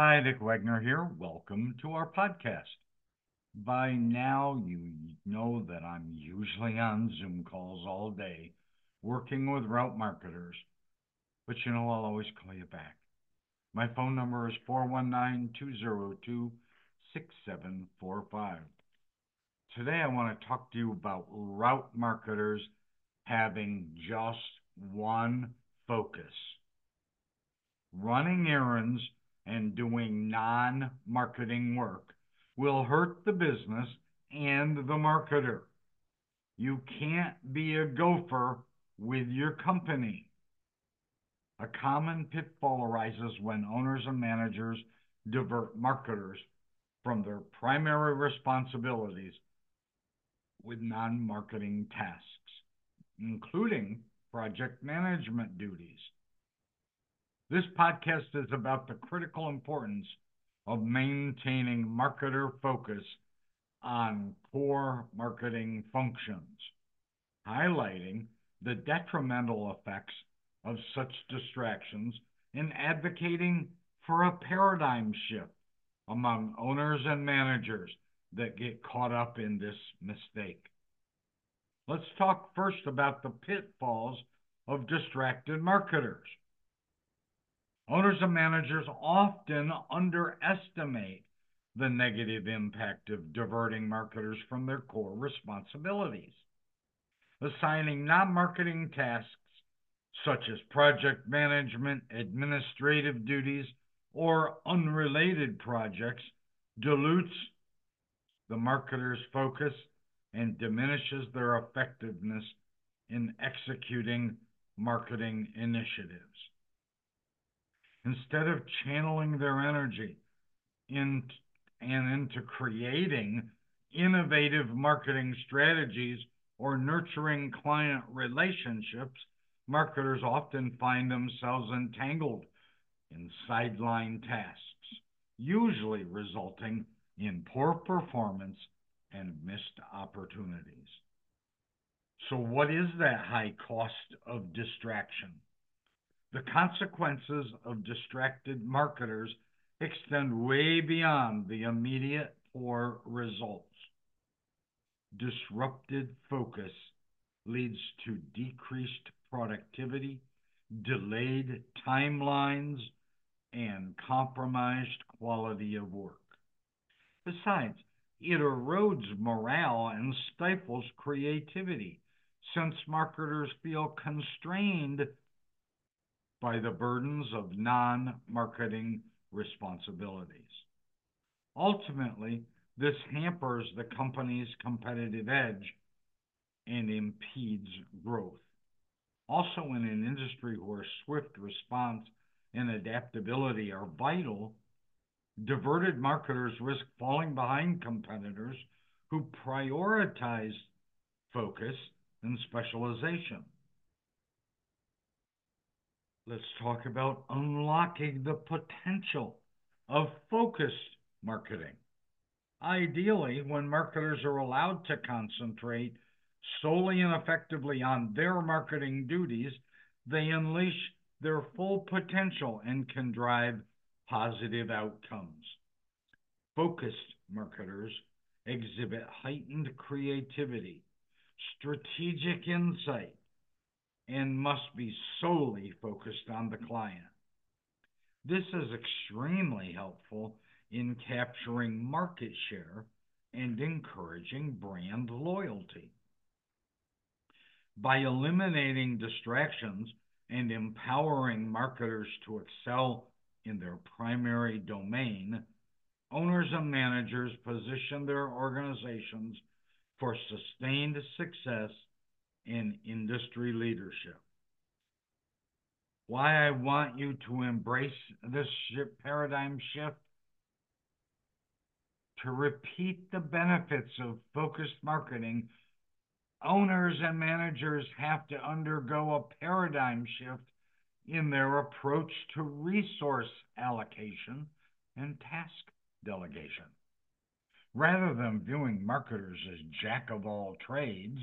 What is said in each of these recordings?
Hi, Dick Wagner here. Welcome to our podcast. By now, you know that I'm usually on Zoom calls all day working with route marketers, but you know I'll always call you back. My phone number is 419 202 6745. Today, I want to talk to you about route marketers having just one focus running errands and doing non marketing work will hurt the business and the marketer. You can't be a gopher with your company. A common pitfall arises when owners and managers divert marketers from their primary responsibilities with non marketing tasks, including project management duties. This podcast is about the critical importance of maintaining marketer focus on core marketing functions, highlighting the detrimental effects of such distractions and advocating for a paradigm shift among owners and managers that get caught up in this mistake. Let's talk first about the pitfalls of distracted marketers. Owners and managers often underestimate the negative impact of diverting marketers from their core responsibilities. Assigning non marketing tasks such as project management, administrative duties, or unrelated projects dilutes the marketer's focus and diminishes their effectiveness in executing marketing initiatives instead of channeling their energy in, and into creating innovative marketing strategies or nurturing client relationships, marketers often find themselves entangled in sideline tasks, usually resulting in poor performance and missed opportunities. So, what is that high cost of distraction? The consequences of distracted marketers extend way beyond the immediate poor results. Disrupted focus leads to decreased productivity, delayed timelines, and compromised quality of work. Besides, it erodes morale and stifles creativity since marketers feel constrained by the burdens of non marketing responsibilities. Ultimately, this hampers the company's competitive edge and impedes growth. Also, in an industry where swift response and adaptability are vital, diverted marketers risk falling behind competitors who prioritize focus and specialization let's talk about unlocking the potential of focused marketing. Ideally, when marketers are allowed to concentrate solely and effectively on their marketing duties, they unleash their full potential and can drive positive outcomes. Focused marketers exhibit heightened creativity, strategic insight, and must be solely focused on the client. This is extremely helpful in capturing market share and encouraging brand loyalty. By eliminating distractions and empowering marketers to excel in their primary domain, owners and managers position their organizations for sustained success in industry leadership. Why I want you to embrace this paradigm shift? To repeat the benefits of focused marketing, owners and managers have to undergo a paradigm shift in their approach to resource allocation and task delegation. Rather than viewing marketers as jack of all trades,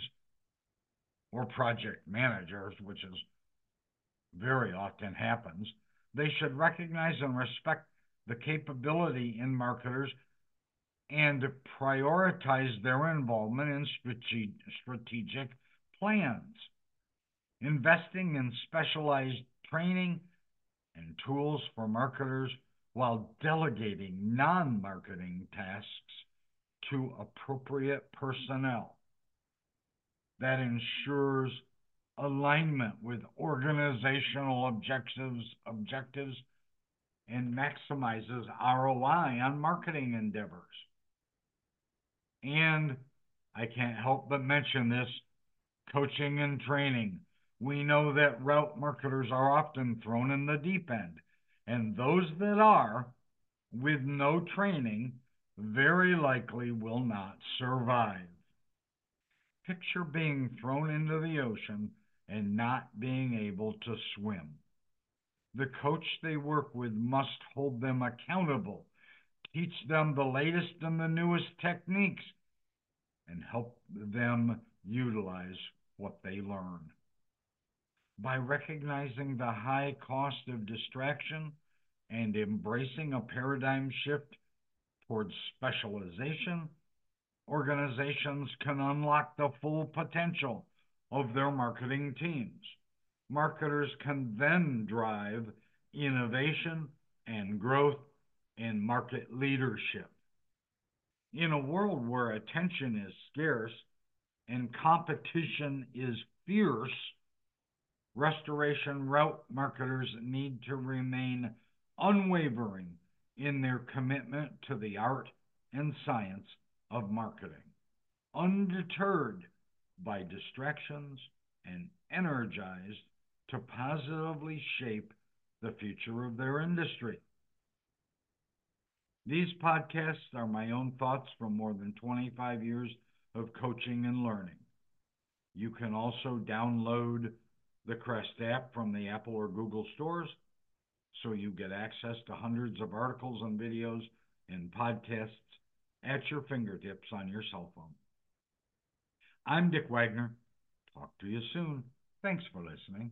or project managers, which is very often happens, they should recognize and respect the capability in marketers and prioritize their involvement in strategic plans. Investing in specialized training and tools for marketers while delegating non marketing tasks to appropriate personnel. That ensures alignment with organizational objectives, objectives and maximizes ROI on marketing endeavors. And I can't help but mention this coaching and training. We know that route marketers are often thrown in the deep end, and those that are, with no training, very likely will not survive. Picture being thrown into the ocean and not being able to swim. The coach they work with must hold them accountable, teach them the latest and the newest techniques, and help them utilize what they learn. By recognizing the high cost of distraction and embracing a paradigm shift towards specialization, organizations can unlock the full potential of their marketing teams. Marketers can then drive innovation and growth and market leadership. In a world where attention is scarce and competition is fierce, restoration route marketers need to remain unwavering in their commitment to the art and science of marketing, undeterred by distractions and energized to positively shape the future of their industry. These podcasts are my own thoughts from more than 25 years of coaching and learning. You can also download the Crest app from the Apple or Google stores so you get access to hundreds of articles and videos and podcasts at your fingertips on your cell phone. I'm Dick Wagner. Talk to you soon. Thanks for listening.